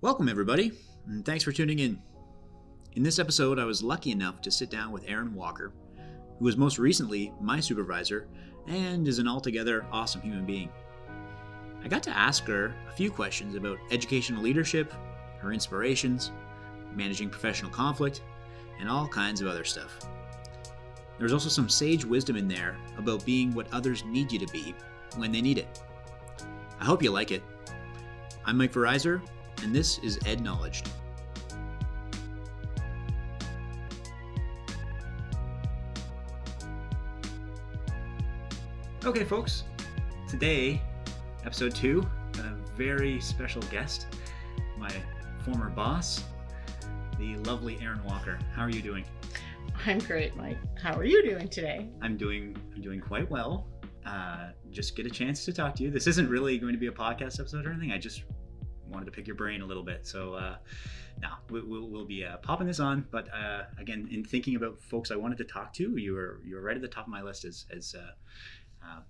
Welcome, everybody, and thanks for tuning in. In this episode, I was lucky enough to sit down with Erin Walker, who was most recently my supervisor and is an altogether awesome human being. I got to ask her a few questions about educational leadership, her inspirations, managing professional conflict, and all kinds of other stuff. There's also some sage wisdom in there about being what others need you to be when they need it. I hope you like it. I'm Mike Verizer, and this is Ed Knowledged. Okay, folks, today, episode two, a very special guest, my former boss, the lovely Erin Walker. How are you doing? I'm great, Mike. How are you doing today? I'm doing I'm doing quite well. Uh, just get a chance to talk to you. This isn't really going to be a podcast episode or anything. I just wanted to pick your brain a little bit. So uh, now we, will we'll be uh, popping this on. But uh, again, in thinking about folks I wanted to talk to, you were you were right at the top of my list as as uh, uh,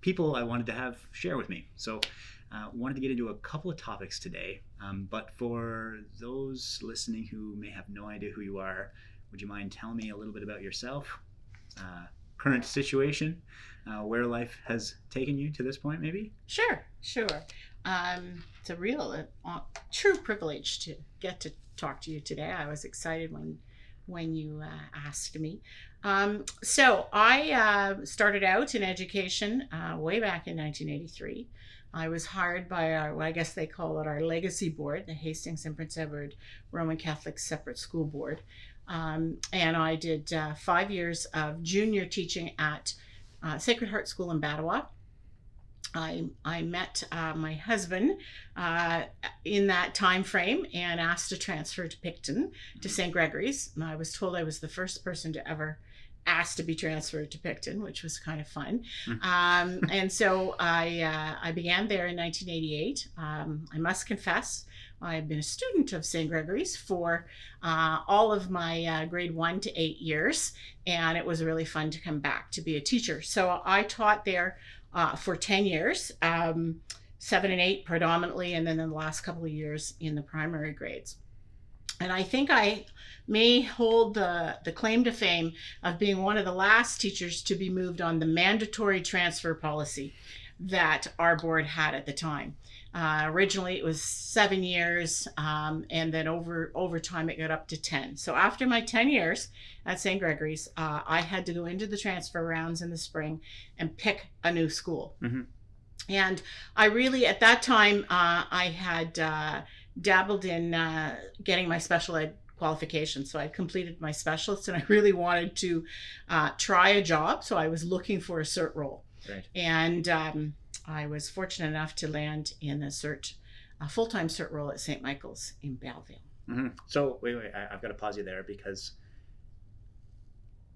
people I wanted to have share with me. So. Uh, wanted to get into a couple of topics today, um, but for those listening who may have no idea who you are, would you mind telling me a little bit about yourself, current situation, uh, where life has taken you to this point, maybe? Sure, sure. Um, it's a real, uh, true privilege to get to talk to you today. I was excited when when you uh, asked me. Um, so I uh, started out in education uh, way back in 1983. I was hired by our, well, I guess they call it our legacy board, the Hastings and Prince Edward Roman Catholic Separate School Board. Um, and I did uh, five years of junior teaching at Sacred Heart School in Batawa. I, I met uh, my husband uh, in that time frame and asked to transfer to Picton to St. Gregory's. And I was told I was the first person to ever asked to be transferred to Picton, which was kind of fun. Mm. Um, and so I, uh, I began there in 1988. Um, I must confess, I've been a student of St. Gregory's for uh, all of my uh, grade one to eight years, and it was really fun to come back to be a teacher. So I taught there uh, for 10 years, um, seven and eight predominantly, and then the last couple of years in the primary grades. And I think I may hold the, the claim to fame of being one of the last teachers to be moved on the mandatory transfer policy that our board had at the time. Uh, originally, it was seven years, um, and then over over time, it got up to ten. So after my ten years at St. Gregory's, uh, I had to go into the transfer rounds in the spring and pick a new school. Mm-hmm. And I really, at that time, uh, I had uh, dabbled in uh, getting my special ed qualification. So I completed my specialist, and I really wanted to uh, try a job. So I was looking for a SERT role. Right. And um, I was fortunate enough to land in a SERT, a full time SERT role at St. Michael's in Belleville. Mm-hmm. So wait, wait, I, have got to pause you there because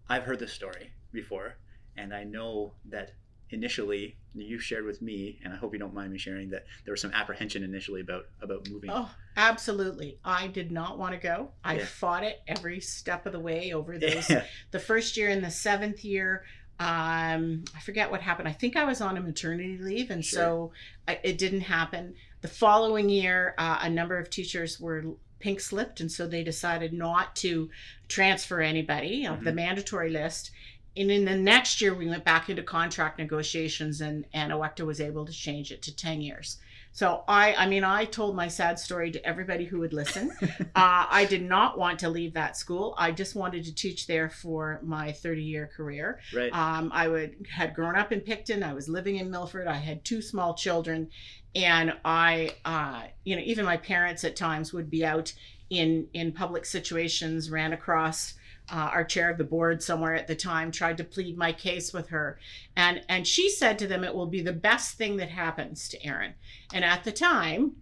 I've heard this story before, and I know that initially you shared with me, and I hope you don't mind me sharing that there was some apprehension initially about about moving. Oh, absolutely! I did not want to go. I yeah. fought it every step of the way over those. Yeah. The first year and the seventh year, um, I forget what happened. I think I was on a maternity leave, and sure. so I, it didn't happen. The following year, uh, a number of teachers were pink slipped, and so they decided not to transfer anybody mm-hmm. of the mandatory list. And in the next year, we went back into contract negotiations, and and OECTA was able to change it to ten years. So I, I mean, I told my sad story to everybody who would listen. uh, I did not want to leave that school. I just wanted to teach there for my 30 year career. Right. Um, I would had grown up in Picton. I was living in Milford. I had two small children, and I, uh, you know, even my parents at times would be out in in public situations, ran across uh, our chair of the board somewhere at the time tried to plead my case with her. And and she said to them it will be the best thing that happens to Erin and at the time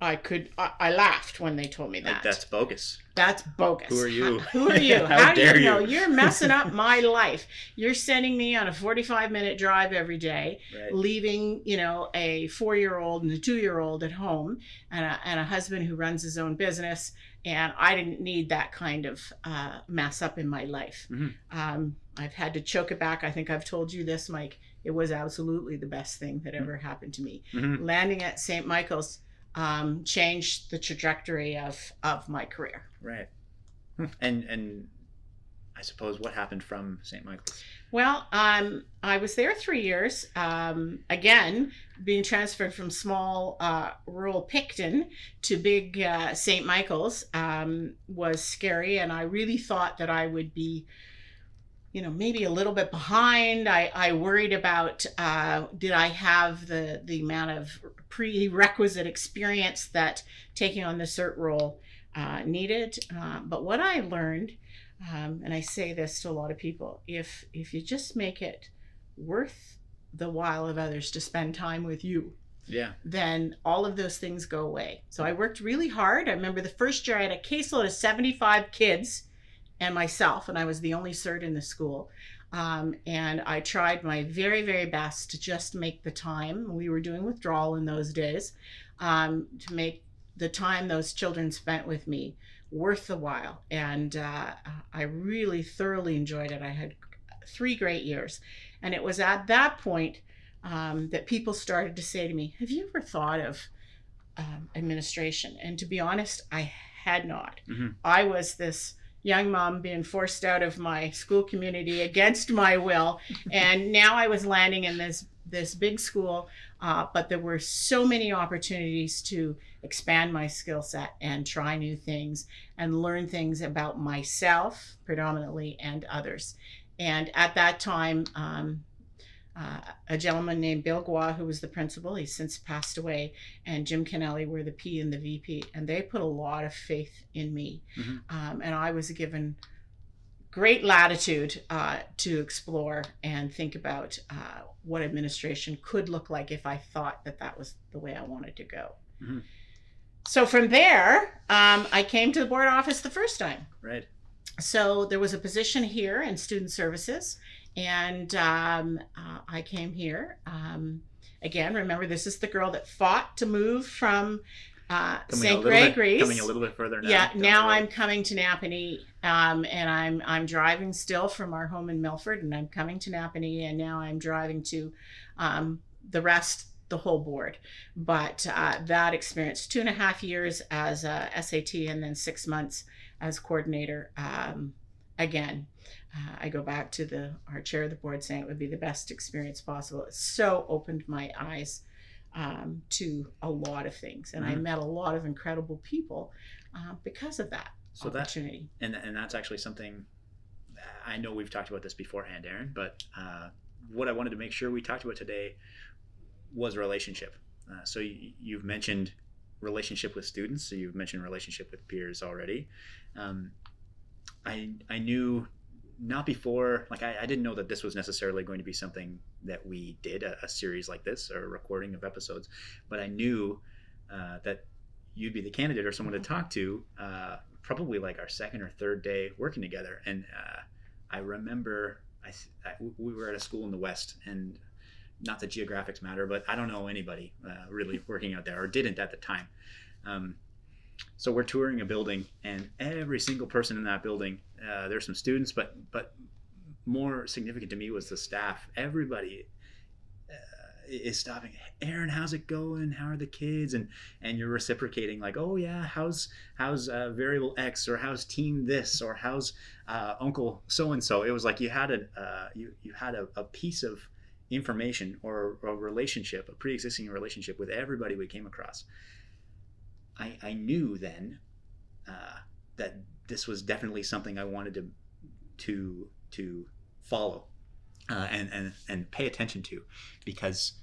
I could I, I laughed when they told me that. that's bogus. That's bogus. Who are you? Who are you? How, how dare do you know you? you're messing up my life. You're sending me on a 45 minute drive every day right. leaving you know a four year old and a two year old at home and a, and a husband who runs his own business and I didn't need that kind of uh, mess up in my life. Mm-hmm. Um, I've had to choke it back. I think I've told you this, Mike. It was absolutely the best thing that ever mm-hmm. happened to me. Mm-hmm. Landing at St. Michael's, um, changed the trajectory of of my career. Right. And and I suppose what happened from St. Michael's? Well, um, I was there three years. Um, again, being transferred from small uh, rural Picton to big uh, St. Michael's um, was scary, and I really thought that I would be, you know, maybe a little bit behind. I, I worried about uh, did I have the the amount of prerequisite experience that taking on the SERT role uh, needed. Uh, but what I learned um, and I say this to a lot of people if if you just make it worth the while of others to spend time with you yeah. then all of those things go away. So I worked really hard. I remember the first year I had a caseload of 75 kids and myself and I was the only SERT in the school. Um, and I tried my very very best to just make the time. We were doing withdrawal in those days um, to make the time those children spent with me worth the while. And uh, I really thoroughly enjoyed it. I had three great years. And it was at that point um, that people started to say to me, Have you ever thought of um, administration? And to be honest, I had not. Mm-hmm. I was this young mom being forced out of my school community against my will. and now I was landing in this this big school, uh, but there were so many opportunities to expand my skill set and try new things and learn things about myself predominantly and others. And at that time, um, uh, a gentleman named Bill Gua, who was the principal, he's since passed away, and Jim Kennelly were the P and the VP, and they put a lot of faith in me. Mm-hmm. Um, and I was given great latitude uh, to explore and think about uh, what administration could look like if I thought that that was the way I wanted to go. Mm-hmm. So from there, um, I came to the board office the first time. Right. So there was a position here in student services, and um, uh, I came here. Um, again, remember, this is the girl that fought to move from uh, St. Gregory's. coming a little bit further now. Yeah, now I'm coming to Napanee, um, and I'm I'm driving still from our home in Milford, and I'm coming to Napanee, and now I'm driving to um, the rest, the whole board. But uh, that experience, two and a half years as a SAT, and then six months as coordinator. Um, again, uh, I go back to the our chair of the board saying it would be the best experience possible. It so opened my eyes um, to a lot of things, and mm-hmm. I met a lot of incredible people uh, because of that so opportunity. That, and and that's actually something I know we've talked about this beforehand, Erin. But uh, what I wanted to make sure we talked about today was relationship. Uh, so you, you've mentioned relationship with students. So you've mentioned relationship with peers already. Um, I I knew not before like I, I, didn't know that this was necessarily going to be something that we did a, a series like this or a recording of episodes but i knew uh, that you'd be the candidate or someone to talk to uh, probably like our second or third day working together. And uh, i remember I, I, we were at a school in the west and not that geographics matter but i don't know anybody uh, really working out there or didn't at the time. Um, so we're touring a building and every single person in that building uh, there's some students but but more significant to me was the staff. Everybody uh, is stopping Erin how's it going? How are the kids? And and you're reciprocating like oh yeah how's how's uh, variable x or how's team this or how's uh, uncle so and so it was like you had a uh, you, you had a, a piece of information or a relationship a pre-existing relationship with everybody we came across. I, I knew then uh, that this was definitely something I wanted to to to follow uh, and, and and pay attention to because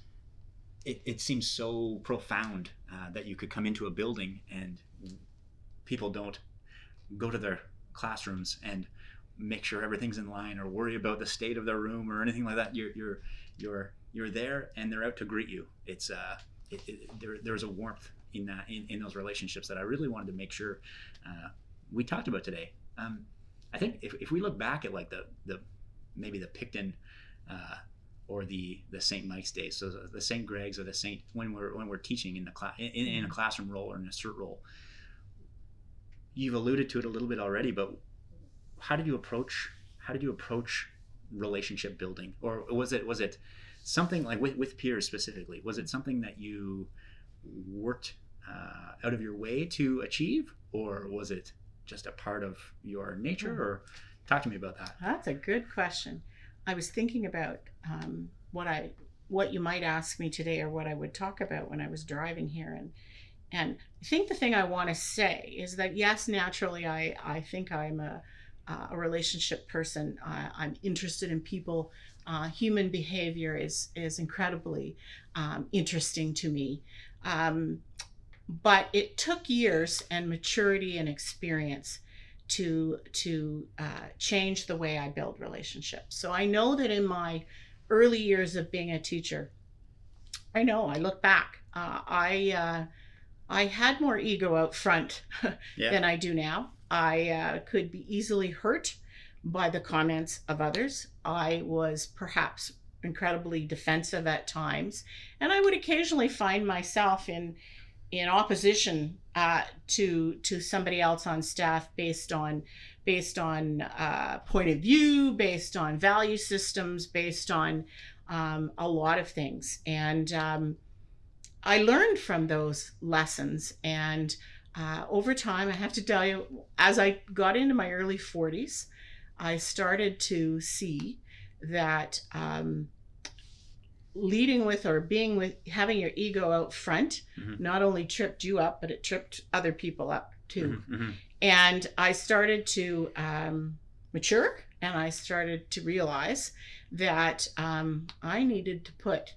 it, it seems so profound uh, that you could come into a building and people don't go to their classrooms and make sure everything's in line or worry about the state of their room or anything like that you're you're you're you're there and they're out to greet you it's uh it, it, there, there's a warmth in that in, in those relationships that I really wanted to make sure uh, we talked about today. Um, I think if, if we look back at like the the maybe the Picton uh, or the the St. Mike's days, so the St. Greg's or the St. when we're when we're teaching in the class in, in, a mm-hmm. classroom role or in a SERT role, you've alluded to it a little bit already, but how did you approach how did you approach relationship building, or was it was it something like with with peers specifically? Was it something that you worked uh, out of your way to achieve, or was it just a part of your nature? Mhm. Or talk to me about that. That's a good question. I was thinking about um, what I what you might ask me today or what I would talk about when I was driving here and and I think the thing I want to say is that yes, naturally I I think I'm a uh, a relationship person. Uh, I'm interested in people. Uh, human behavior is is incredibly um, interesting to me. Um, but it took years and maturity and experience to to uh, change the way I build relationships. So I know that in my early years of being a teacher, I know I look back. Uh, I uh, I had more ego out front Yeah. than I do now. I uh, could be easily hurt by the comments of others. I was perhaps incredibly defensive at times, and I would occasionally find myself in in opposition uh, to to somebody else on staff based on based on uh, point of view, based on value systems, based on um, a lot of things, and um, I learned from those lessons. And uh, over time, I have to tell you, as I got into my early 40s, I started to see that um, leading with or being with having your ego out front Mhm. not only tripped you up, but it tripped other people up too. Mhm, mhm. And I started to um, mature and I started to realize that um, I needed to put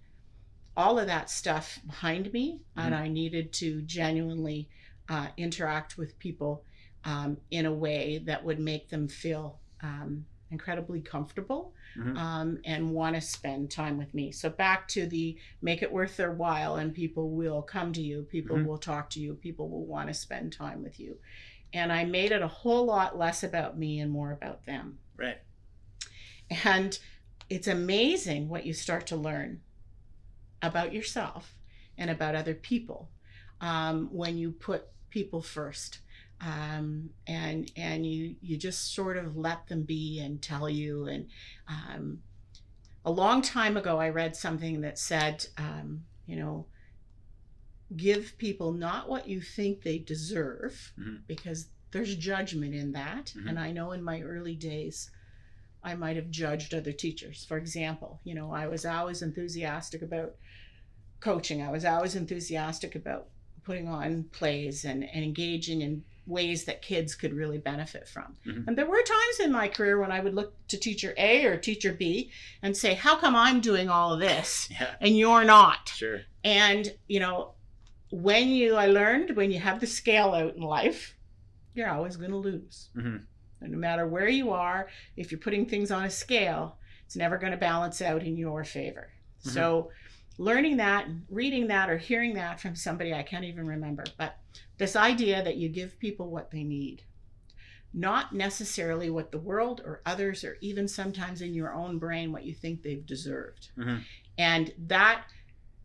all of that stuff behind me and I needed to genuinely uh, interact with people um, in a way that would make them feel um, incredibly comfortable Mhm. um, and want to spend time with me. So back to the make it worth their while, and people will come to you, people Mhm. will talk to you, people will want to spend time with you. And I made it a whole lot less about me and more about them. Right. And it's amazing what you start to learn about yourself and about other people um, when you put people first. Um, and and you you just sort of let them be and tell you and um, a long time ago I read something that said um, you know give people not what you think they deserve Mhm. because there's judgment in that Mhm. and I know in my early days I might have judged other teachers. For example, you know, I was always enthusiastic about coaching. I was always enthusiastic about putting on plays and, and engaging in ways that kids could really benefit from. Mhm. And there were times in my career when I would look to teacher A or teacher B and say, How come I'm doing all of this Yeah. and you're not? Sure. And, you know, when you, I learned when you have the scale out in life, you're always going to lose. Mhm. And no matter where you are, if you're putting things on a scale, it's never going to balance out in your favor. Mhm. So, learning that, reading that, or hearing that from somebody I can't even remember, but this idea that you give people what they need, not necessarily what the world or others, or even sometimes in your own brain, what you think they've deserved. Mhm. And that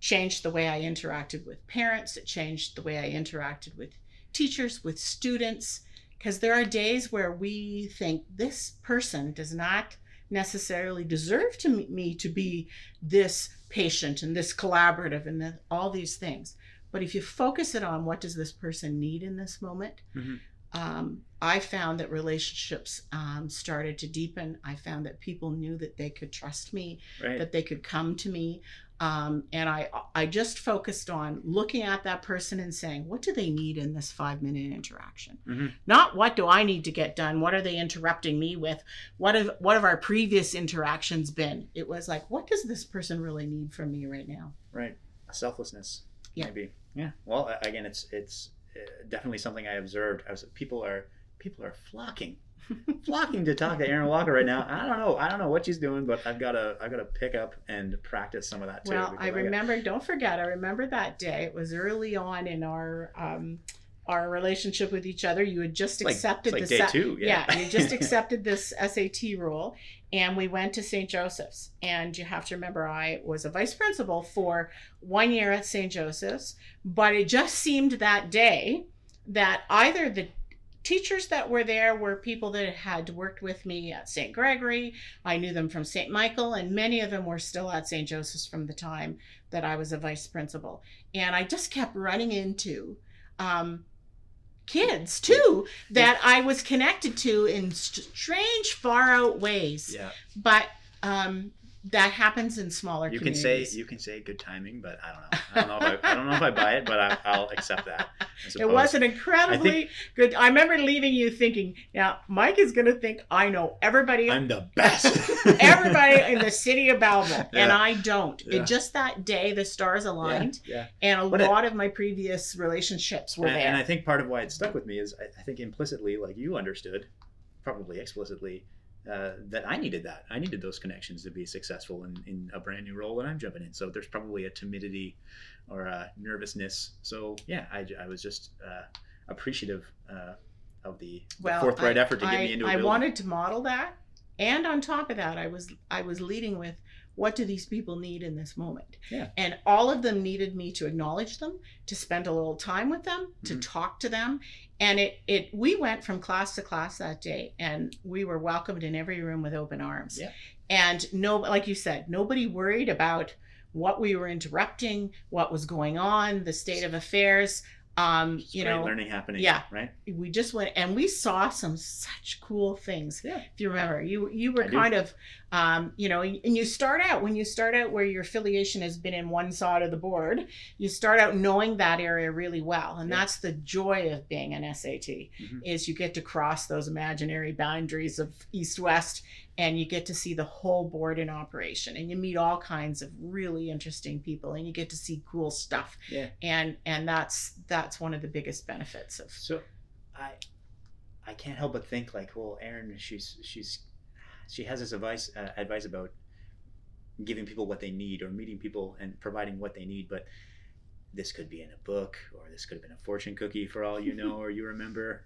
changed the way I interacted with parents, it changed the way I interacted with teachers, with students, because there are days where we think this person does not necessarily deserve to me- me to be this patient and this collaborative and the, all these things. But if you focus it on what does this person need in this moment, Mhm. um, I found that relationships um, started to deepen. I found that people knew that they could trust me, Right. that they could come to me. Um, and I, I just focused on looking at that person and saying, what do they need in this five minute interaction? Mhm. Not what do I need to get done? What are they interrupting me with? What have, what have our previous interactions been? It was like, what does this person really need from me right now? Right. Selflessness. Yeah. Maybe. Yeah. Well, again, it's it's uh, definitely something I observed. I was people are people are flocking, flocking to talk to Erin Walker right now. I don't know. I don't know what she's doing, but I've got to I've got to pick up and practice some of that too. Well, because I got- remember. Don't forget. I remember that day. It was early on in our um, our relationship with each other. You had just like, accepted like the day two. Yeah. yeah, you just accepted this SAT role, and we went to St. Joseph's. And you have to remember, I was a vice principal for one year at St. Joseph's, but it just seemed that day that either the teachers that were there were people that had worked with me at St. Gregory. I knew them from St. Michael, and many of them were still at St. Joseph's from the time that I was a vice principal. And I just kept running into um, kids too that I was connected to in strange, far out ways. Yeah. But um, that happens in smaller You can say you can say good timing, but I don't know. I don't know if I, I don't know if I buy it, but I, I'll accept that. It was an incredibly good. I remember leaving you thinking, "Now Mike is going to think I know everybody, I'm the best. everybody in the city of Belleville, and I don't." Yeah. And just that day, the stars aligned, Yeah. and a But it- lot of my previous relationships were and, there. and I think part of why it stuck with me is I, I think implicitly, like you understood, probably explicitly, uh, that I needed that. I needed those connections to be successful in, in a brand new role that I'm jumping in. So there's probably a timidity or a nervousness. So yeah, I was just uh, appreciative uh, of the, the forthright I, effort to get me into I building. wanted to model that, and on top of that, I was I was leading with what do these people need in this moment? Yeah. And all of them needed me to acknowledge them, to spend a little time with them, to Mhm. talk to them, and it it we went from class to class that day, and we were welcomed in every room with open arms. Yeah. And no, like you said, nobody worried about what we were interrupting, what was going on, the state of affairs. Um, Just you great know, learning happening. yeah. Right. we just went and we saw some such cool things. Yeah. If you remember, you you were I do. kind of, um, you know, and you start out when you start out where your affiliation has been in one side of the board. You start out knowing that area really well, and Yeah. that's the joy of being an SAT Mhm. is you get to cross those imaginary boundaries of east west, and you get to see the whole board in operation, and you meet all kinds of really interesting people, and you get to see cool stuff, Yeah. and and that's that's one of the biggest benefits of So, I, I can't help but think like, well, Erin, she's she's, she has this advice uh, advice about giving people what they need or meeting people and providing what they need, but this could be in a book or this could have been a fortune cookie for all you know or you remember.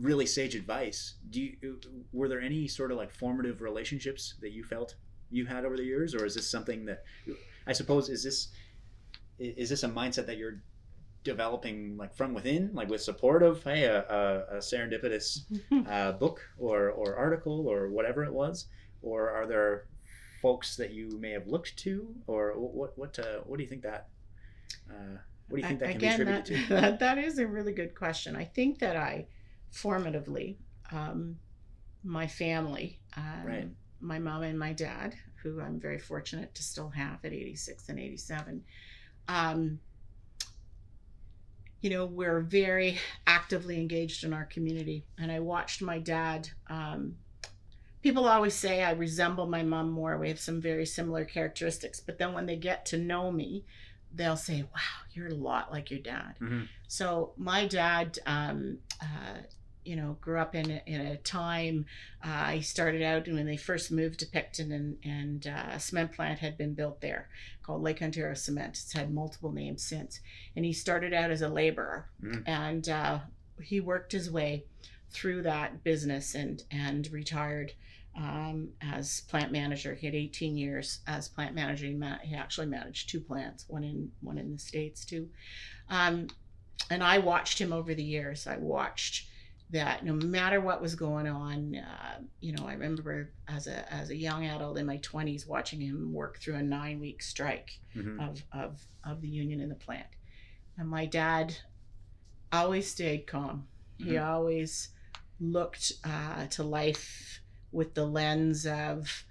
Really sage advice. Do you were there any sort of like formative relationships that you felt you had over the years, or is this something that I suppose is this is this a mindset that you're developing like from within, like with support of hey a, a, a serendipitous uh, book or or article or whatever it was, or are there folks that you may have looked to, or what what uh, what do you think that uh, what do you think that can Again, be that, to? that, that is a really good question. I think that I formatively, um, my family, um, Right. my mom and my dad, who I'm very fortunate to still have at 86 and 87, um, you know, we're very actively engaged in our community. And I watched my dad. Um, people always say I resemble my mom more. We have some very similar characteristics. But then when they get to know me, they'll say, wow, you're a lot like your dad. Mhm. So my dad, um, uh, you know, grew up in a, in a time. Uh, he started out when they first moved to Picton, and and uh, a cement plant had been built there called Lake Ontario Cement. It's had multiple names since. And he started out as a laborer, Mm. and uh, he worked his way through that business and and retired um, as plant manager. He had 18 years as plant manager. He, ma- he actually managed two plants, one in one in the states too. Um, and I watched him over the years. I watched that no matter what was going on, uh, you know, I remember as a as a young adult in my 20s watching him work through a nine week strike Mhm. of, of of the union in the plant. And my dad always stayed calm. He Mhm. always looked uh, to life with the lens of,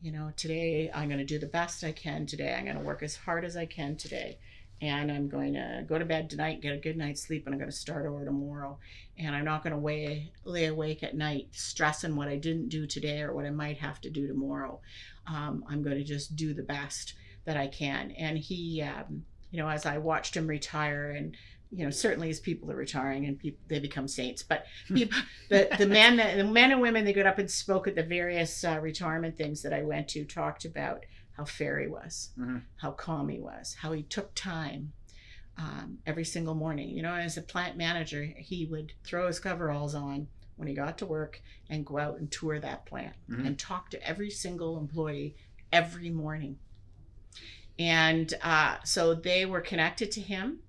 you know, today I'm going to do the best I can today. I'm going to work as hard as I can today. And I'm going to go to bed tonight, get a good night's sleep, and I'm going to start over tomorrow. And I'm not going to lay, lay awake at night stressing what I didn't do today or what I might have to do tomorrow. Um, I'm going to just do the best that I can. And he, um, you know, as I watched him retire, and you know, certainly as people are retiring and people they become saints, but people, the the men, that, the men and women that got up and spoke at the various uh, retirement things that I went to talked about how fair he was, Mhm. how calm he was, how he took time. Um, every single morning, you know, as a plant manager, he would throw his coveralls on when he got to work and go out and tour that plant Mhm. and talk to every single employee every morning. And uh, so they were connected to him.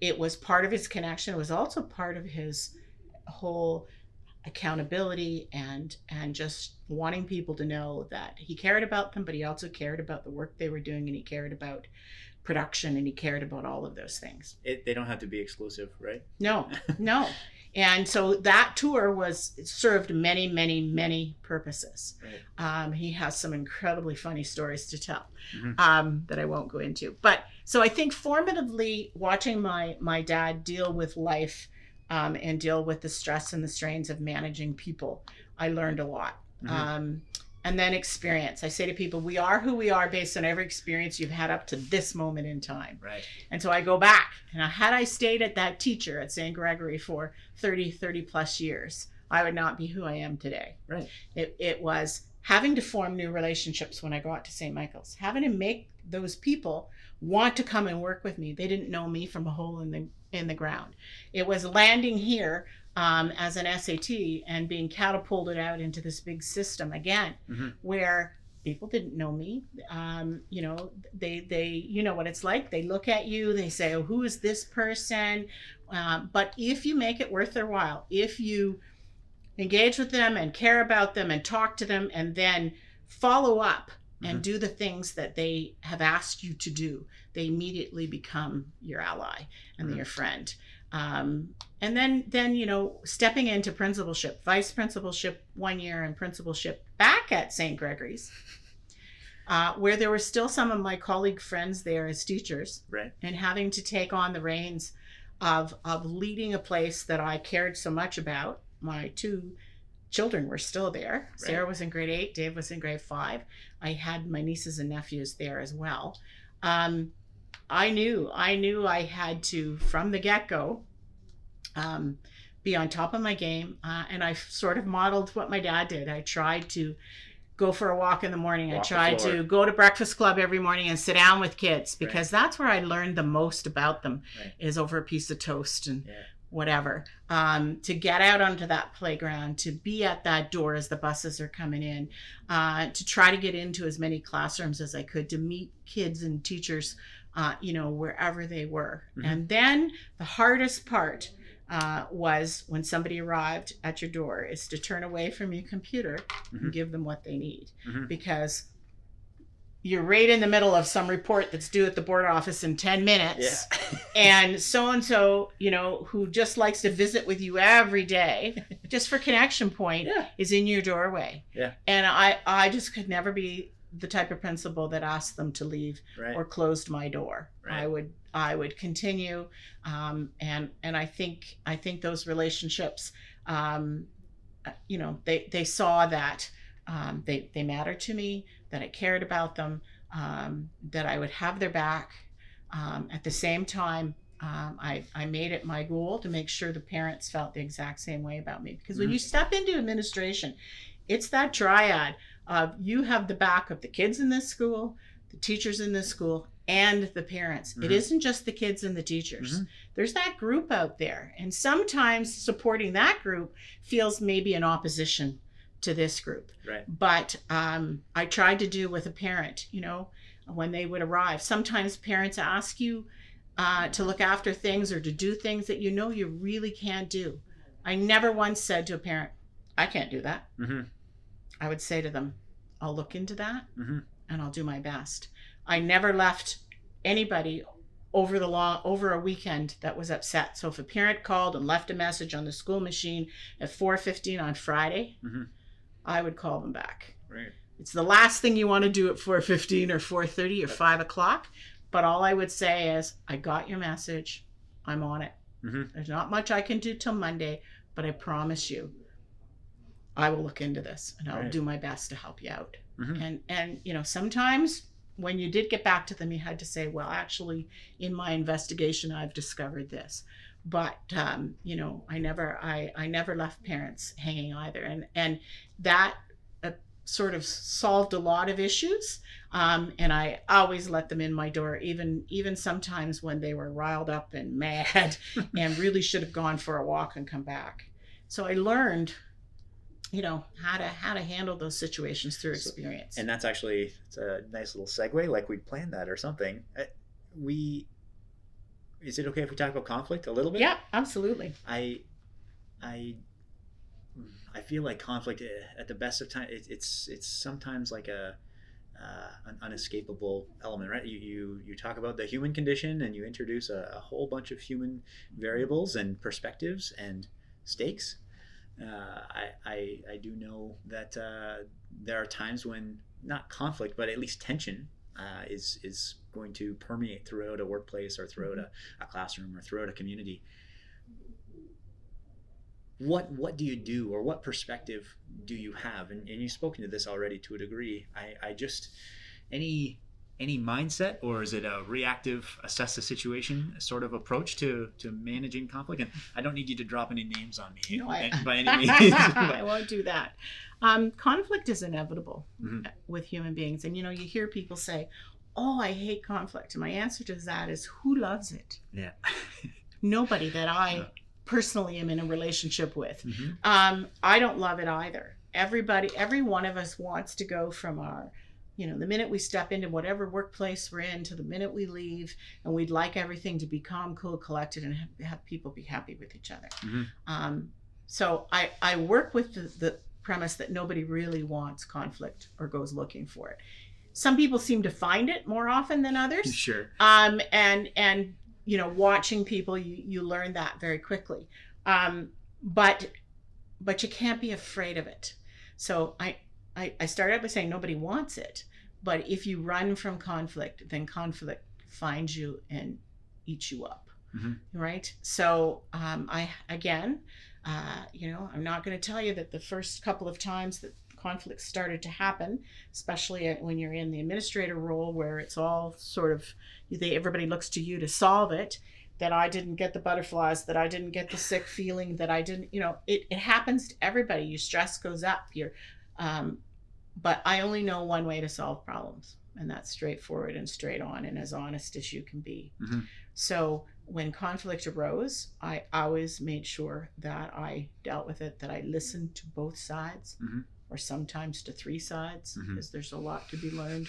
It was part of his connection. It was also part of his whole accountability and and just wanting people to know that he cared about them, but he also cared about the work they were doing, and he cared about production and he cared about all of those things. It, they don't have to be exclusive, right? No, no. And so that tour was served many, many, many purposes. Right. Um, he has some incredibly funny stories to tell Mhm. um, that I won't go into. But so I think formatively watching my my dad deal with life um, and deal with the stress and the strains of managing people, I learned a lot. Mhm. Um, and then experience. I say to people, we are who we are based on every experience you've had up to this moment in time. Right. And so I go back. And had I stayed at that teacher at St. Gregory for 30, 30 plus years, I would not be who I am today. Right. It, it was having to form new relationships when I go out to St. Michael's, having to make those people want to come and work with me. They didn't know me from a hole in the in the ground. It was landing here um, as an SAT and being catapulted out into this big system again, Mhm. where people didn't know me. Um, you know, they they you know what it's like. They look at you, they say, "Oh, who is this person?" Um, but if you make it worth their while, if you engage with them and care about them and talk to them, and then follow up and Mhm. do the things that they have asked you to do, they immediately become your ally and your friend. Um, and then, then you know, stepping into principalship, vice principalship one year, and principalship back at St. Gregory's, uh, where there were still some of my colleague friends there as teachers, Right. and having to take on the reins of of leading a place that I cared so much about. My two children were still there. Sarah was in grade eight, Dave was in grade five. I had my nieces and nephews there as well. Um, I knew, I knew I had to, from the get go, um, be on top of my game. Uh, and I sort of modeled what my dad did. I tried to go for a walk in the morning. I Walk the tried to go to breakfast club every morning and sit down with kids because that's where I learned the most about them Right. is over a piece of toast and Yeah. Whatever. Um, to get out onto that playground, to be at that door as the buses are coming in, uh, to try to get into as many classrooms as I could, to meet kids and teachers, uh, you know, wherever they were. Mhm. And then the hardest part uh, was when somebody arrived at your door is to turn away from your computer Mhm. and give them what they need Mhm. because you're right in the middle of some report that's due at the board office in 10 minutes Yeah. and so and so you know who just likes to visit with you every day just for connection point yeah. is in your doorway Yeah. and i i just could never be the type of principal that asked them to leave Right. or closed my door Right. i would i would continue um, and and i think i think those relationships um, uh, you know they they saw that um, they they matter to me that i cared about them um, that i would have their back um, at the same time um, I, I made it my goal to make sure the parents felt the exact same way about me because when Mhm. you step into administration it's that triad of you have the back of the kids in this school the teachers in this school and the parents it Mhm. isn't just the kids and the teachers Mhm. there's that group out there and sometimes supporting that group feels maybe in opposition to this group. Right. but um, i tried to do with a parent you know when they would arrive. Sometimes parents ask you uh, to look after things or to do things that you know you really can't do. I never once said to a parent i can't do that. Hmm i would say to them i'll look into that hmm and i'll do my best. I never left anybody over the law over a weekend that was upset. So if a parent called and left a message on the school machine at 4.15 on friday Mhm. I would call them back Right. it's the last thing you want to do at 4.15 or 4.30 or 5 o'clock but all i would say is i got your message i'm on it Mhm. there's not much i can do till monday but i promise you i will look into this and i'll Right. do my best to help you out Mhm. and and you know sometimes when you did get back to them you had to say well actually in my investigation i've discovered this but um, you know i never i i never left parents hanging either. And and that uh, sort of solved a lot of issues um, and i always let them in my door even even sometimes when they were riled up and mad and really should have gone for a walk and come back. So i learned you know how to how to handle those situations through So- experience. And that's actually it's a nice little segue, like we planned that or something. Uh, We is it okay if we talk about conflict a little bit? yeah absolutely I, I, I feel like conflict eh, at the best of time. It, it's it's sometimes like a, uh, an unescapable element, right? You, you you talk about the human condition, and you introduce a, a whole bunch of human variables and perspectives and stakes. Uh, I, I I do know that uh, there are times when not conflict, but at least tension uh, is is going to permeate throughout a workplace or throughout a, a classroom or throughout a community what what do you do or what perspective do you have and, and you've spoken to this already to a degree i i just any any mindset or is it a reactive assess the situation sort of approach to to managing conflict and i don't need you to drop any names on me No, I- by any means I won't do that. Um, conflict is inevitable Mhm. with human beings. And you know, you hear people say, Oh, I hate conflict. And my answer to that is, Who loves it? yeah Nobody that I Yeah. personally am in a relationship with. Mhm. Um, I don't love it either. Everybody, every one of us wants to go from our, you know, the minute we step into whatever workplace we're in to the minute we leave, and we'd like everything to be calm, cool, collected, and have, have people be happy with each other. Mhm. Um, so I, I work with the, the premise that nobody really wants conflict or goes looking for it. Some people seem to find it more often than others. Sure. Um, and and you know watching people you, you learn that very quickly. Um, but but you can't be afraid of it. So I, I i started by saying nobody wants it. But if you run from conflict then conflict finds you and eats you up. Mhm. right? So um, i again uh, you know i'm not going to tell you that the first couple of times that conflicts started to happen especially when you're in the administrator role where it's all sort of they everybody looks to you to solve it that i didn't get the butterflies that i didn't get the sick feeling that i didn't you know it, it happens to everybody your stress goes up your um, but i only know one way to solve problems and that's straightforward and straight on and as honest as you can be Mhm. so when conflict arose i always made sure that i dealt with it that i listened to both sides Mhm. Or sometimes to three sides because there's a lot to be learned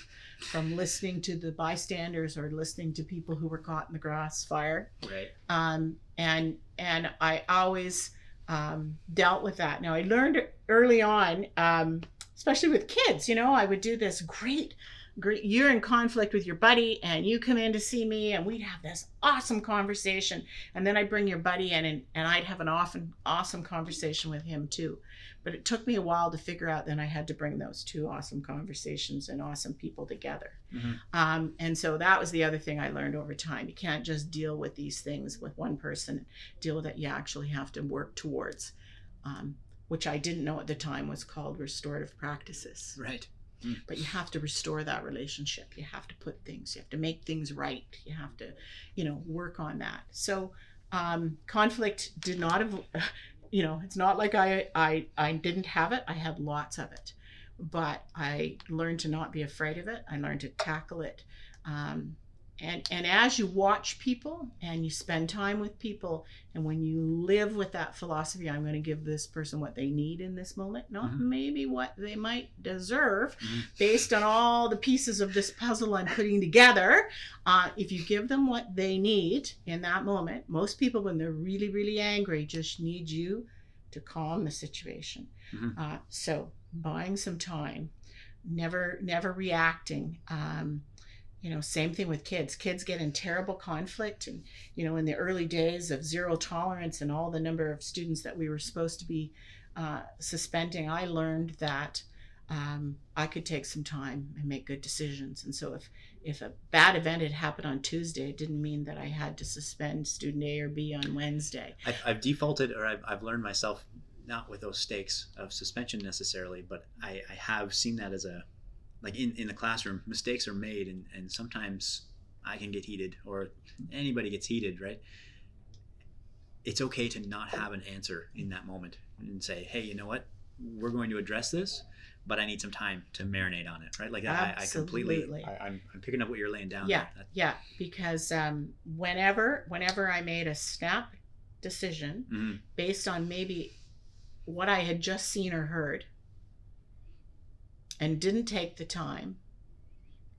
from listening to the bystanders or listening to people who were caught in the crossfire right um, and and I always um, dealt with that. Now I learned early on, um, especially with kids. You know, I would do this great, great. You're in conflict with your buddy, and you come in to see me, and we'd have this awesome conversation. And then I'd bring your buddy in, and, and I'd have an often awesome conversation with him too. But it took me a while to figure out. Then I had to bring those two awesome conversations and awesome people together. Mhm. Um, and so that was the other thing I learned over time. You can't just deal with these things with one person, deal with it. You actually have to work towards, um, which I didn't know at the time was called restorative practices. right But you have to restore that relationship. You have to put things, you have to make things right. You have to, you know, work on that. So um, conflict did not have, you know, it's not like I, I, I didn't have it. I had lots of it but I learned to not be afraid of it. I learned to tackle it. Um, and, and as you watch people and you spend time with people, and when you live with that philosophy, I'm going to give this person what they need in this moment, not Mhm. maybe what they might deserve Mhm. based on all the pieces of this puzzle I'm putting together. Uh, if you give them what they need in that moment, most people, when they're really, really angry, just need you to calm the situation. Mhm. Uh, so buying some time, never, never reacting. Um, you know, same thing with kids. Kids get in terrible conflict, and you know, in the early days of zero tolerance and all the number of students that we were supposed to be uh, suspending, I learned that um, I could take some time and make good decisions. And so, if if a bad event had happened on Tuesday, it didn't mean that I had to suspend student A or B on Wednesday. I've, I've defaulted or I've, I've learned myself not with those stakes of suspension necessarily but I, I have seen that as a like in, in the classroom mistakes are made and, and sometimes i can get heated or anybody gets heated right it's okay to not have an answer in that moment and say hey you know what we're going to address this but i need some time to marinate on it right like I, I completely I, I'm, I'm picking up what you're laying down Yeah. That- Yeah, because um, whenever whenever I made a snap decision mhm. based on maybe what I had just seen or heard, and didn't take the time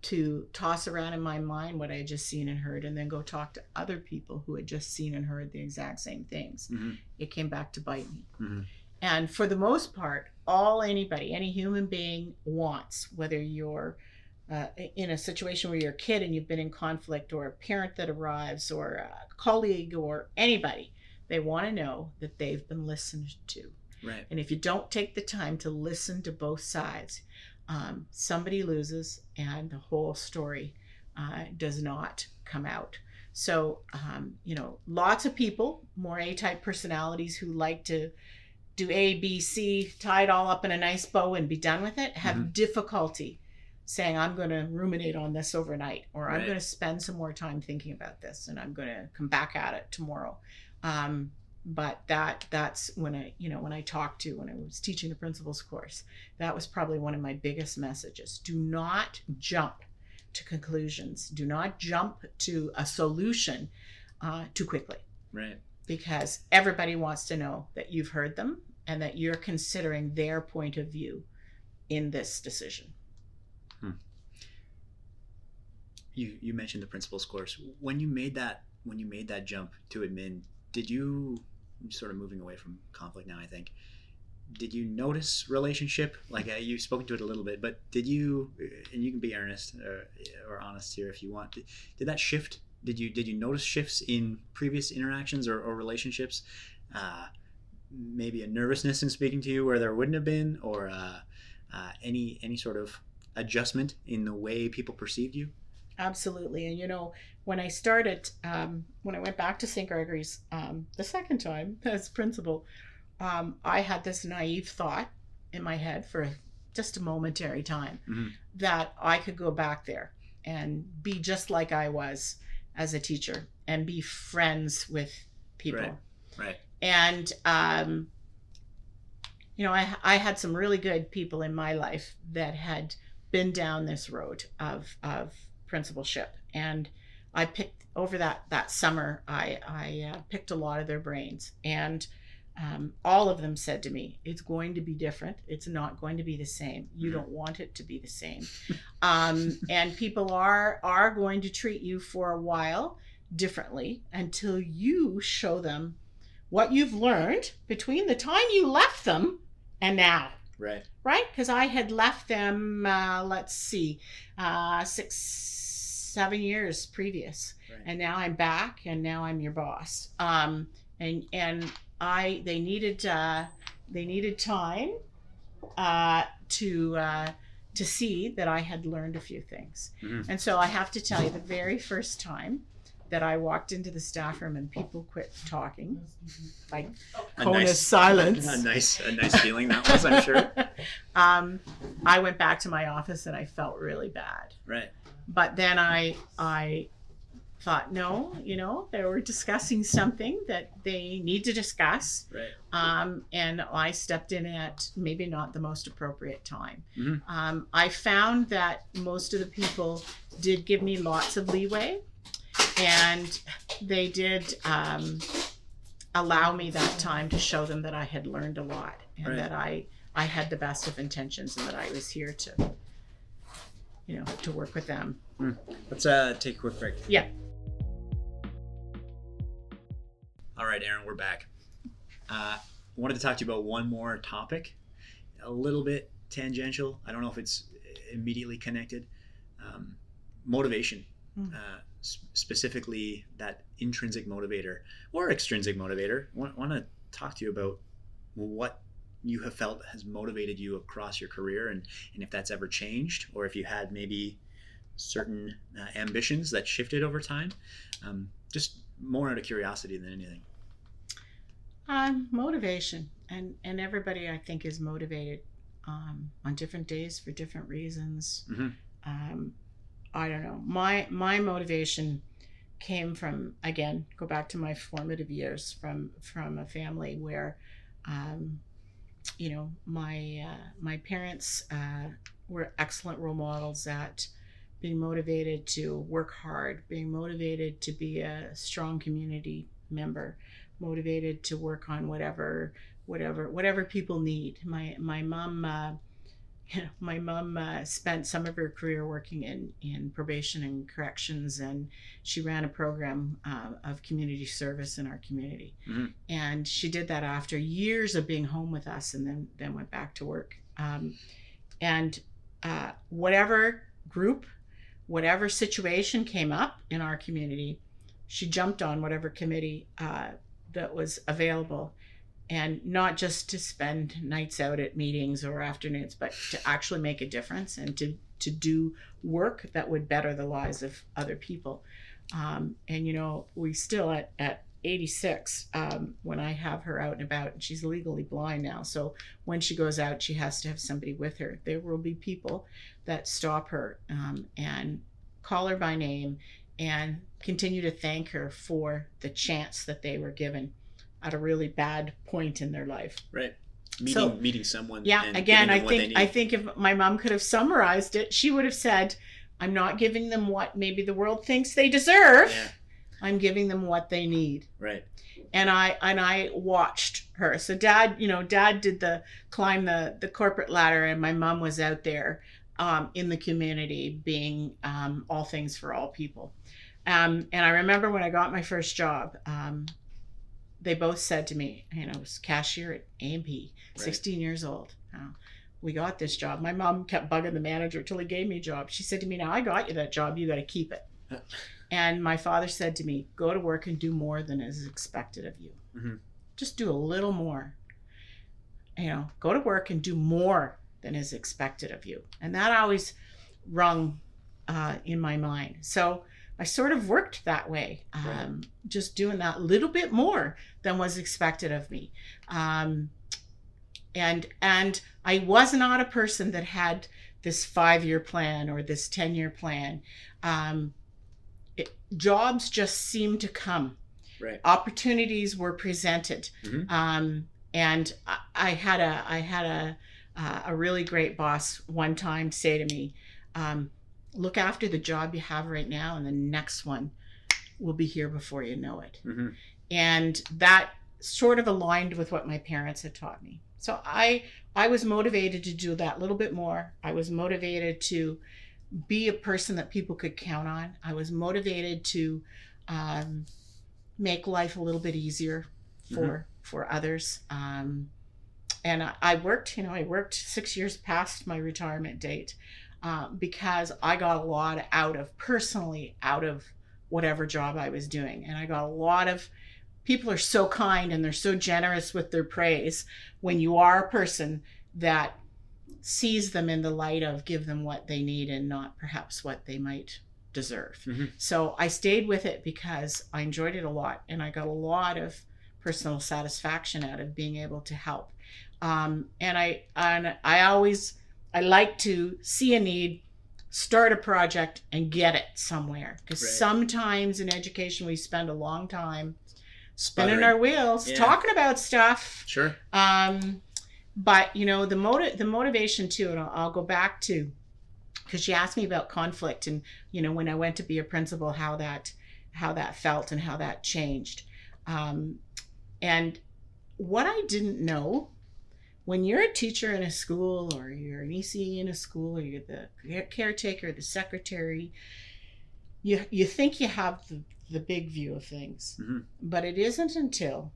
to toss around in my mind what I had just seen and heard, and then go talk to other people who had just seen and heard the exact same things, Mhm. it came back to bite me. Mhm. And for the most part, all anybody, any human being wants, whether you're uh, in a situation where you're a kid and you've been in conflict, or a parent that arrives, or a colleague, or anybody, they want to know that they've been listened to. Right. And if you don't take the time to listen to both sides, um, somebody loses and the whole story uh, does not come out. So, um, you know, lots of people, more A type personalities who like to do A, B, C, tie it all up in a nice bow and be done with it, have Mhm. difficulty saying, I'm going to ruminate on this overnight, or I'm Right. going to spend some more time thinking about this, and I'm going to come back at it tomorrow. Um, but that that's when I, you know, when I talked to when I was teaching the principles course, that was probably one of my biggest messages. Do not jump to conclusions. Do not jump to a solution uh, too quickly Right. because everybody wants to know that you've heard them and that you're considering their point of view in this decision. You you mentioned the principles course. When you made that when you made that jump to admin, did you sort of moving away from conflict now? I think. Did you notice relationship? Like uh, you've spoken to it a little bit, but did you? And you can be earnest or, or honest here if you want. Did, did that shift? Did you did you notice shifts in previous interactions or, or relationships? Uh, maybe a nervousness in speaking to you where there wouldn't have been, or uh, uh, any any sort of adjustment in the way people perceived you. Absolutely. And you know, when I started, um, when I went back to St. Gregory's um, the second time as principal, um, I had this naive thought in my head for just a momentary time Mhm. that I could go back there and be just like I was as a teacher and be friends with people. Right. Right. And, um, you know, I, I had some really good people in my life that had been down this road of, of principalship. And I picked over that, that summer, I, I uh, picked a lot of their brains. And um, all of them said to me, it's going to be different. It's not going to be the same. You Mhm. don't want it to be the same. um, and people are, are going to treat you for a while differently until you show them what you've learned between the time you left them and now Right. right because i had left them uh, let's see uh, six seven years previous Right. and now i'm back and now i'm your boss um, and and i they needed uh, they needed time uh, to uh, to see that i had learned a few things Mhm. and so i have to tell you the very first time that i walked into the staff room and people quit talking like A cone of nice- silence A nice, a nice feeling that was, I'm sure. um, I went back to my office and I felt really bad. Right. But then I I thought, no, you know, they were discussing something that they need to discuss. Right. Um, and I stepped in at maybe not the most appropriate time. Mhm. Um, I found that most of the people did give me lots of leeway and they did um, allow me that time to show them that I had learned a lot and Right. that I, I had the best of intentions and that I was here to, you know, to work with them. Let's uh, take a quick break. Yeah. All right, Erin, we're back. Uh, wanted to talk to you about one more topic, a little bit tangential. I don't know if it's immediately connected. Um, motivation, Mm. uh, s- specifically that intrinsic motivator or extrinsic motivator. Want, want to talk to you about what you have felt has motivated you across your career and, and if that's ever changed or if you had maybe certain uh, ambitions that shifted over time. Um, just more out of curiosity than anything. Um, motivation, and and everybody I think is motivated um, on different days for different reasons. Mhm. Um, I don't know. My my motivation came from again go back to my formative years from from a family where, um, you know, my uh, my parents uh, were excellent role models at being motivated to work hard, being motivated to be a strong community member motivated to work on whatever whatever whatever people need. My my mom uh, you know, my mom uh, spent some of her career working in in probation and corrections and she ran a program uh, of community service in our community Mhm. and she did that after years of being home with us and then then went back to work um, and uh, whatever group, whatever situation came up in our community, she jumped on whatever committee uh, that was available. And not just to spend nights out at meetings or afternoons, but to actually make a difference and to, to do work that would better the lives of other people. Um, and, you know, we still at, at 86 um, when I have her out and about. And she's legally blind now. So when she goes out, she has to have somebody with her. There will be people that stop her um, and call her by name and continue to thank her for the chance that they were given at a really bad point in their life. Right. Meeting So- meeting someone. Yeah, and again, giving I them what they think. I think if my mom could have summarized it, she would have said, "I'm not giving them what maybe the world thinks they deserve. Yeah. I'm giving them what they need." Right. and I and I watched her. So dad, you know, dad did the climb the the corporate ladder, and my mom was out there um, in the community, being um, all things for all people. Um, and I remember when I got my first job, um, they both said to me, you know, I was cashier at A&P, Right. 16 years old. Now, we got this job. My mom kept bugging the manager till he gave me a job. She said to me, "Now I got you that job. You got to keep it." And my father said to me, "Go to work and do more than is expected of you. Mhm. Just do a little more. You know, go to work and do more than is expected of you." And that always rung uh, in my mind. So I sort of worked that way, um, Right. just doing that little bit more than was expected of me. Um, and and I was not a person that had this five year plan or this ten year plan. Um, it, jobs just seemed to come. Right. Opportunities were presented, Mhm. um, and I, I had a I had a uh, a really great boss one time say to me, um, "Look after the job you have right now, and the next one will be here before you know it." hmm and that sort of aligned with what my parents had taught me. So i i was motivated to do that little bit more. I was motivated to be a person that people could count on. I was motivated to um, make life a little bit easier for for others. Um, and I, I worked you know i worked six years past my retirement date uh, because i got a lot out of personally out of whatever job i was doing and i got a lot of people are so kind and they're so generous with their praise when you are a person that sees them in the light of give them what they need and not perhaps what they might deserve. Mhm. So I stayed with it because I enjoyed it a lot and I got a lot of personal satisfaction out of being able to help. Um, and I and I always I like to see a need, start a project, and get it somewhere. Because Right. sometimes in education we spend a long time spinning Sputtering. our wheels, Yeah. talking about stuff. Sure. Um, but you know the motive, the motivation too, and I'll, I'll go back to because she asked me about conflict, and you know when I went to be a principal, how that how that felt and how that changed. Um, and what I didn't know when you're a teacher in a school or you're an EC in a school or you're the caretaker, the secretary, you you think you have the, the big view of things, Mhm. but it isn't until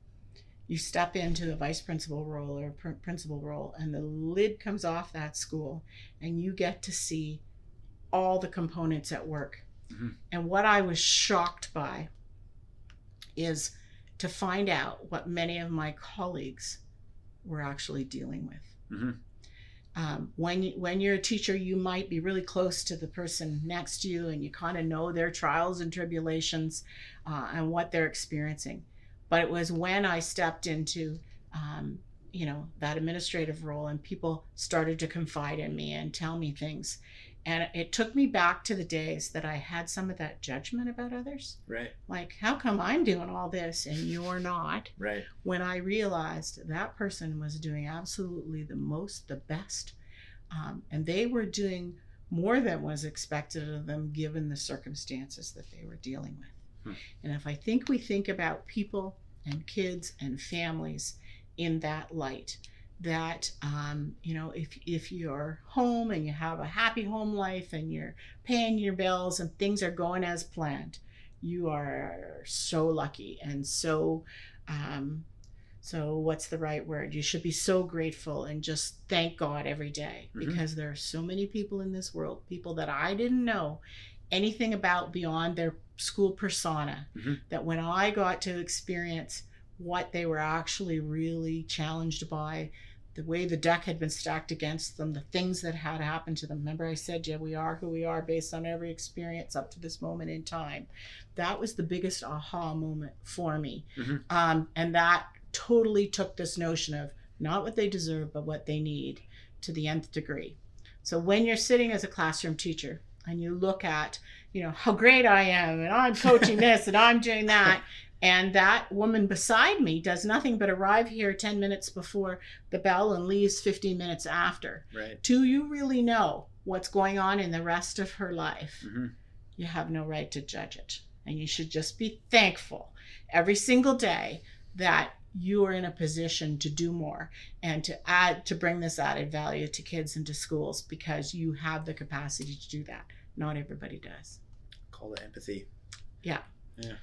you step into the vice principal role or pr- principal role and the lid comes off that school and you get to see all the components at work. Mhm. And what I was shocked by is to find out what many of my colleagues were actually dealing with. Mhm. Um, when you, when you're a teacher, you might be really close to the person next to you, and you kind of know their trials and tribulations uh, and what they're experiencing. But it was when I stepped into, um, you know, that administrative role, and people started to confide in me and tell me things, and it took me back to the days that I had some of that judgment about others. Right. Like, how come I'm doing all this and you're not? Right. when I realized that person was doing absolutely the most, the best, um, and they were doing more than was expected of them given the circumstances that they were dealing with. Hmm. And if I think we think about people and kids and families in that light, that um, you know, if if you're home and you have a happy home life and you're paying your bills and things are going as planned, you are so lucky and so um, So, what's the right word? You should be so grateful and just thank God every day Mhm. because there are so many people in this world, people that I didn't know anything about beyond their school persona, Mhm. that when I got to experience what they were actually really challenged by, the way the deck had been stacked against them, the things that had happened to them. Remember, I said, yeah, we are who we are based on every experience up to this moment in time. That was the biggest aha moment for me. Mhm. Um, and that totally took this notion of not what they deserve, but what they need to the nth degree. So when you're sitting as a classroom teacher and you look at, you know, how great I am and I'm coaching this and I'm doing that, and that woman beside me does nothing but arrive here 10 minutes before the bell and leaves 15 minutes after. Right. Do you really know what's going on in the rest of her life? hmm You have no right to judge it. And you should just be thankful every single day that you are in a position to do more and to add to bring this added value to kids and to schools because you have the capacity to do that. Not everybody does. Call it empathy. Yeah. Yeah.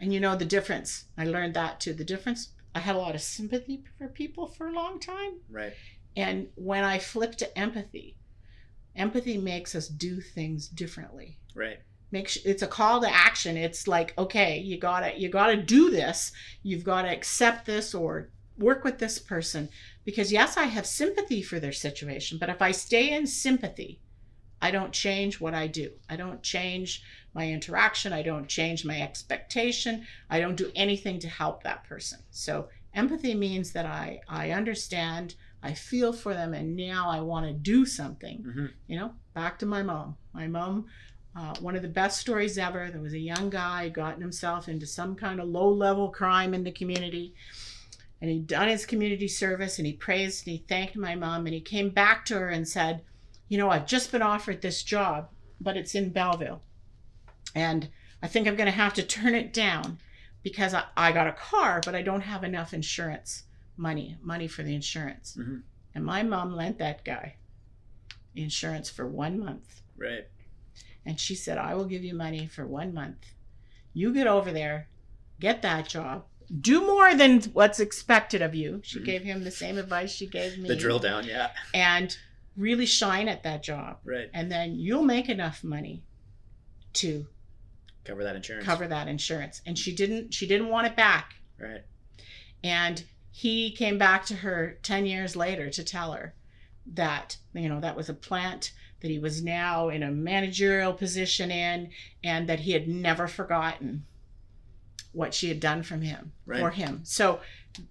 And you know the difference. I learned that too. The difference I had a lot of sympathy for people for a long time. Right. And when I flipped to empathy, empathy makes us do things differently. Right. Makes it's a call to action. It's like, okay, you gotta you gotta do this. You've got to accept this or work with this person. Because yes, I have sympathy for their situation, but if I stay in sympathy, I don't change what I do. I don't change my interaction. I don't change my expectation. I don't do anything to help that person. So empathy means that I I understand, I feel for them, and now I want to do something. hmm You know, back to my mom. My mom, uh, one of the best stories ever. There was a young guy gotten himself into some kind of low level crime in the community. And he'd done his community service and he praised and he thanked my mom and he came back to her and said, You know, I've just been offered this job, but it's in Belleville. And I think I'm going to have to turn it down because I, I got a car, but I don't have enough insurance money, money for the insurance. Mhm. And my mom lent that guy insurance for one month. Right. And she said, I will give you money for one month. You get over there, get that job, do more than what's expected of you. She Mhm. gave him the same advice she gave me. The drill down. Yeah. And really shine at that job. Right. And then you'll make enough money to Cover that insurance. cover that insurance. And she didn't she didn't want it back. Right. And he came back to her 10 years later to tell her that, you know, that was a plant that he was now in a managerial position in and that he had never forgotten what she had done from him Right. for him. So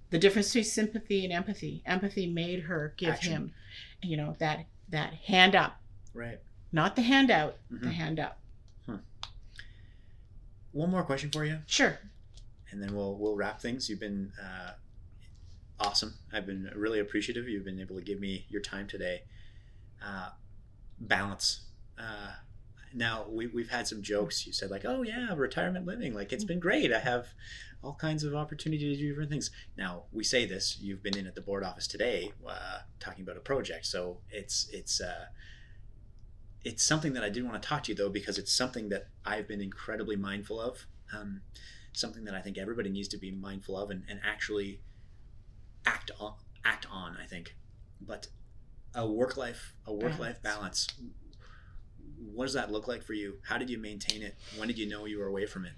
the difference between sympathy and empathy, empathy made her give Action. him, you know, that that hand up, Right. not the handout, the Mhm. hand up. One more question for you, Sure. and then we'll we'll wrap things. You've been uh, awesome. I've been really appreciative. You've been able to give me your time today. Uh, balance. Uh, now we, we've had some jokes. You said like, "Oh yeah, retirement living. Like it's been great. I have all kinds of opportunity to do different things." Now we say this. You've been in at the board office today, uh, talking about a project. So it's it's uh, it's something that I did want to talk to you though because it's something that I've been incredibly mindful of. Um, something that I think everybody needs to be mindful of and, and actually act on. Act on. I think, but a work life a work life balance. What does that look like for you? How did you maintain it? When did you know you were away from it?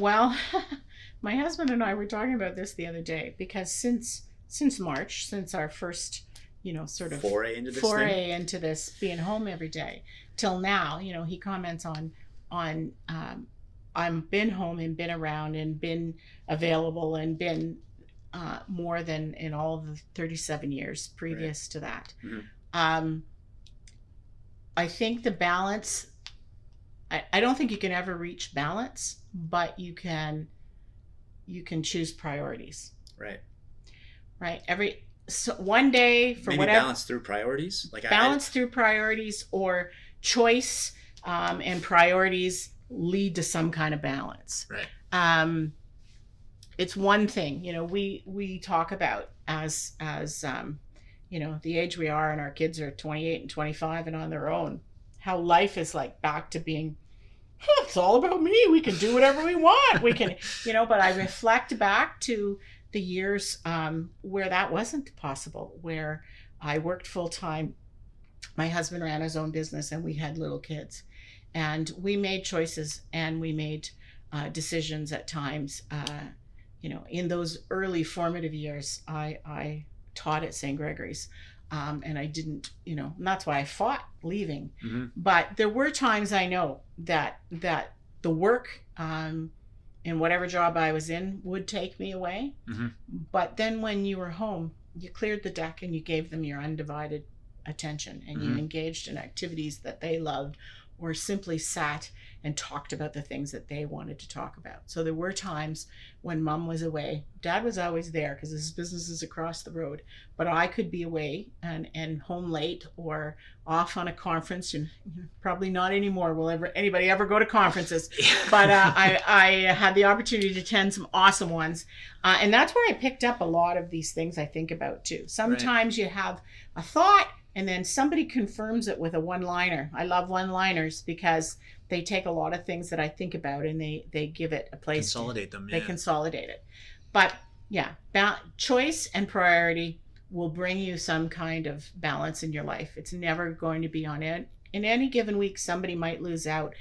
Well, my husband and I were talking about this the other day because since since March, since our first, you know, sort of Foray into this foray thing. into this being home every day till now, you know, he comments on on um, I'm been home and been around and been available and been uh, more than in all the 37 years previous to that. Mhm. Um, I think the balance. I, I don't think you can ever reach balance, but you can you can choose priorities, Right. right? Every so one day for Maybe whatever balance through priorities. Like I- balance through priorities or choice um, and priorities lead to some kind of balance Right. um, it's one thing you know we we talk about as as um, you know the age we are and our kids are 28 and 25 and on their own how life is like back to being it's all about me. We can do whatever we want. We can, you know, but I reflect back to the years um, where that wasn't possible, where I worked full time. My husband ran his own business and we had little kids. And we made choices and we made uh, decisions at times. Uh, you know, in those early formative years, I, I taught at St. Gregory's. Um, and I didn't, you know, and that's why I fought leaving. Mhm. But there were times I know that that the work um, in whatever job I was in would take me away. Mhm. But then when you were home, you cleared the deck and you gave them your undivided attention and you Mhm. engaged in activities that they loved or simply sat and talked about the things that they wanted to talk about. So there were times when mom was away. Dad was always there because his business is across the road, but I could be away and, and home late or off on a conference and probably not anymore will ever anybody ever go to conferences but uh, I, I had the opportunity to attend some awesome ones. Uh, and that's where I picked up a lot of these things I think about too. Sometimes you have a thought and then somebody confirms it with a one liner. I love one liners because they take a lot of things that I think about and they, they give it a place. to- Consolidate them. they consolidate it. But yeah, ba- choice and priority will bring you some kind of balance in your life. It's never going to be on it. In any given week, somebody might lose out.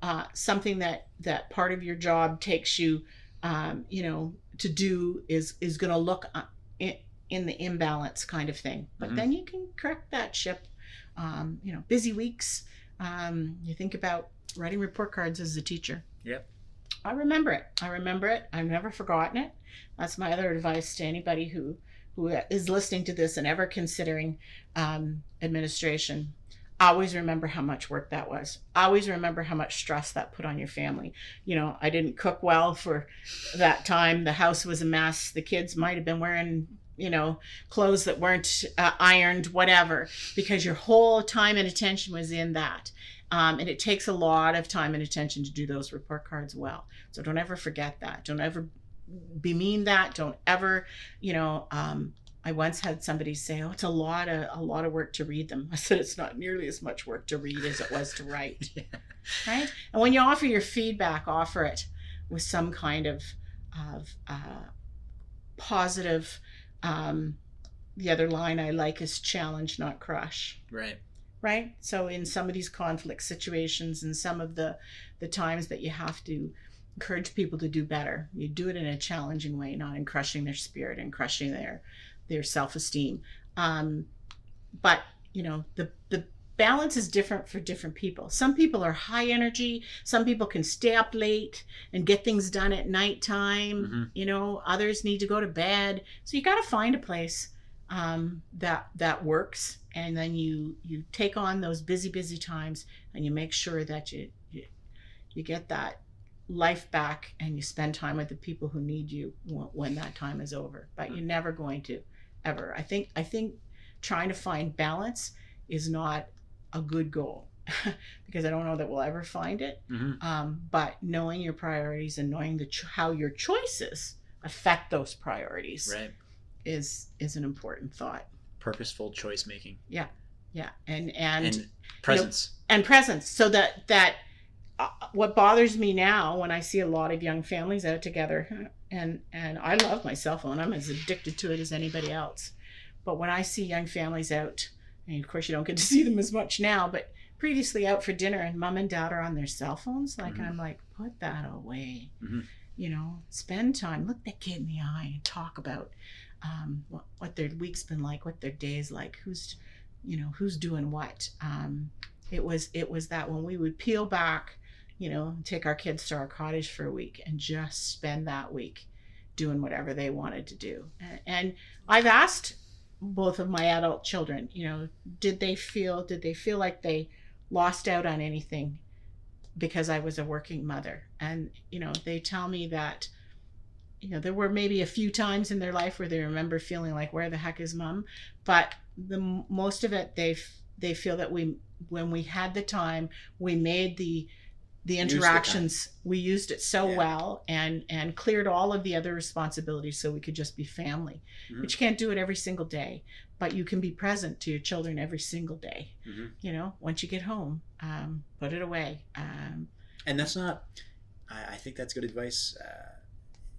Uh, something that that part of your job takes you, um, you know, to do is is going to look uh, in, the imbalance kind of thing. But Mhm. then you can correct that ship. Um, you know, busy weeks. Um, you think about writing report cards as a teacher. Yep. I remember it. I remember it. I've never forgotten it. That's my other advice to anybody who who is listening to this and ever considering um, administration. Always remember how much work that was. Always remember how much stress that put on your family. You know, I didn't cook well for that time. The house was a mess. The kids might have been wearing, you know, clothes that weren't uh, ironed, whatever, because your whole time and attention was in that. Um, and it takes a lot of time and attention to do those report cards well. So don't ever forget that. Don't ever bemean that. Don't ever, you know, um, I once had somebody say, "Oh, it's a lot of a lot of work to read them." I said, "It's not nearly as much work to read as it was to write." Yeah. Right? And when you offer your feedback, offer it with some kind of of uh, positive. Um, the other line I like is challenge, not crush. Right. right? So in some of these conflict situations and some of the the times that you have to encourage people to do better you do it in a challenging way not in crushing their spirit and crushing their their self-esteem. Um, but you know the the balance is different for different people. Some people are high energy. Some people can stay up late and get things done at nighttime. Mhm. you know others need to go to bed. So you got to find a place um, that that works and then you you take on those busy busy times and you make sure that you you, you get that life back and you spend time with the people who need you when, when that time is over. But you're never going to ever. I think i think trying to find balance is not a good goal because i don't know that we'll ever find it Mhm. um, but knowing your priorities and knowing the ch- how your choices affect those priorities Right. is is an important thought Purposeful choice making yeah and and and presence. and presence so that that uh, what bothers me now when i see a lot of young families out together and and i love my cell phone i'm as addicted to it as anybody else but when i see young families out and of course you don't get to see them as much now but previously out for dinner and mom and dad are on their cell phones like Mhm. i'm like put that away Mhm. you know spend time look that kid in the eye and talk about um, what, what their week's been like what their day's like who's you know who's doing what um, it was it was that when we would peel back you know take our kids to our cottage for a week and just spend that week doing whatever they wanted to do and, and i've asked both of my adult children you know did they feel did they feel like they lost out on anything because i was a working mother? And you know they tell me that you know there were maybe a few times in their life where they remember feeling like where the heck is mom? But the most of it they they feel that we when we had the time we made the the interactions we used it so Yeah. well and and cleared all of the other responsibilities so we could just be family Mhm. but you can't do it every single day but you can be present to your children every single day Mhm. you know once you get home um, put it away um, and that's not I, I think that's good advice uh,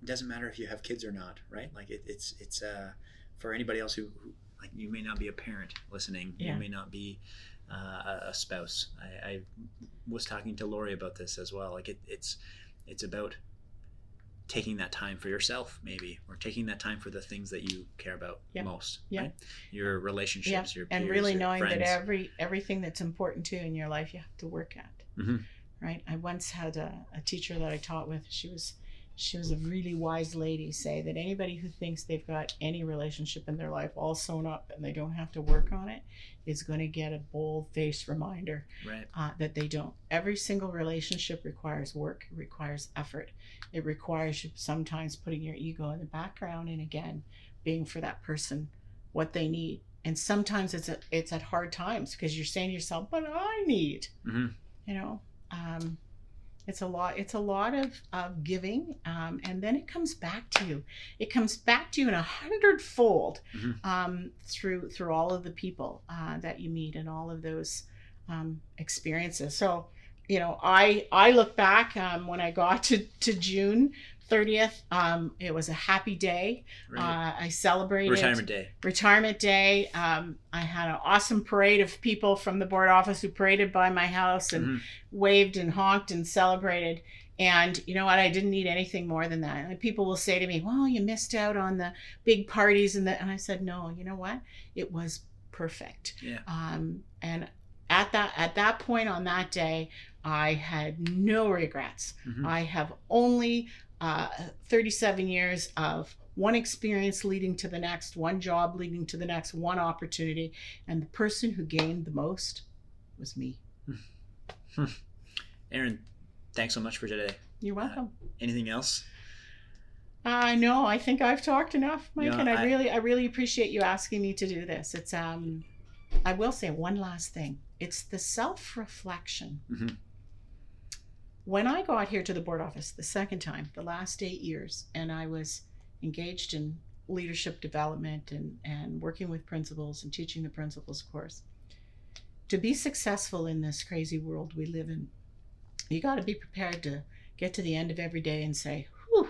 it doesn't matter if you have kids or not right like it, it's it's uh, for anybody else who, who like you may not be a parent listening Yeah. you may not be uh, a- spouse I, I was talking to lori about this as well like it, it's it's about taking that time for yourself maybe or taking that time for the things that you care about Yeah. most Yeah. right your relationships your and really knowing friends. that every everything that's important to you in your life you have to work at Mhm. right i once had a, a teacher that i taught with she was she was a really wise lady say that anybody who thinks they've got any relationship in their life all sewn up and they don't have to work on it is going to get a bold faced reminder right uh, that they don't. Every single relationship requires work, it requires effort, it requires you sometimes putting your ego in the background and again being for that person what they need. And sometimes it's a, it's at hard times because you're saying to yourself, "But I need," Mhm. you know. Um, it's a lot. It's a lot of of giving, um, and then it comes back to you. It comes back to you in a hundredfold Mhm. um, through through all of the people uh, that you meet and all of those um, experiences. So, you know, I I look back um, when I got to to June thirtieth. Um, it was a happy day. right Uh, I celebrated retirement day retirement day. Um, I had an awesome parade of people from the board office who paraded by my house and Mhm. waved and honked and celebrated. And you know what? I didn't need anything more than that. And people will say to me, "Well, you missed out on the big parties," and the, and I said, "No, you know what? It was perfect." yeah Um, and at that at that point on that day, I had no regrets. Mhm. I have only uh, 37 years of one experience leading to the next, one job leading to the next, one opportunity, and the person who gained the most was me. Erin thanks so much for today You're welcome. anything else I know. I think I've talked enough, Mike, and I, I- really, I really appreciate you asking me to do this. It's um, I will say one last thing. It's the self-reflection. Mhm. When I got here to the board office the second time, the last eight years, and I was engaged in leadership development and and working with principals and teaching the principals course. To be successful in this crazy world we live in, you got to be prepared to get to the end of every day and say, "Whew."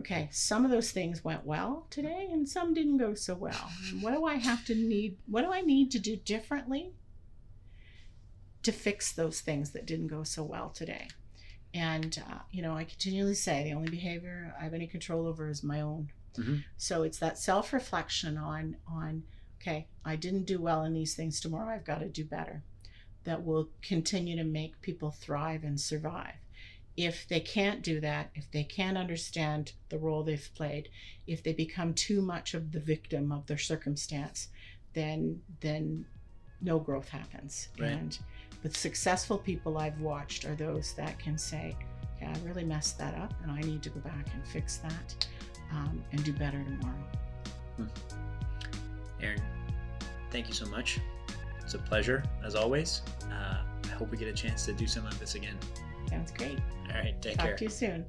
okay, some of those things went well today and some didn't go so well. What do I have to need? What do I need to do differently to fix those things that didn't go so well today? And, uh, you know, I continually say the only behavior I have any control over is my own. Mhm. So it's that self reflection on, on, okay, I didn't do well in these things tomorrow. I've got to do better. That will continue to make people thrive and survive if they can't do that, if they can't understand the role they've played, if they become too much of the victim of their circumstance, then then no growth happens. Right. And the successful people I've watched are those that can say, "Okay, I really messed that up, and I need to go back and fix that, um, and do better tomorrow." Erin, thank you so much. It's a pleasure, as always. Uh, I hope we get a chance to do some of this again. Sounds great. All right, take Talk care. Talk to you soon.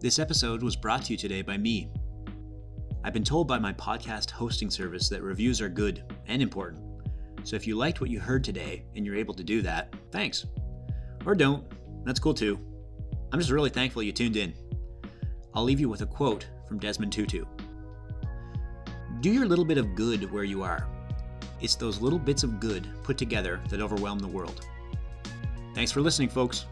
This episode was brought to you today by me. I've been told by my podcast hosting service that reviews are good and important. So if you liked what you heard today and you're able to do that, thanks. Or don't, that's cool too. I'm just really thankful you tuned in. I'll leave you with a quote from Desmond Tutu Do your little bit of good where you are. It's those little bits of good put together that overwhelm the world. Thanks for listening, folks.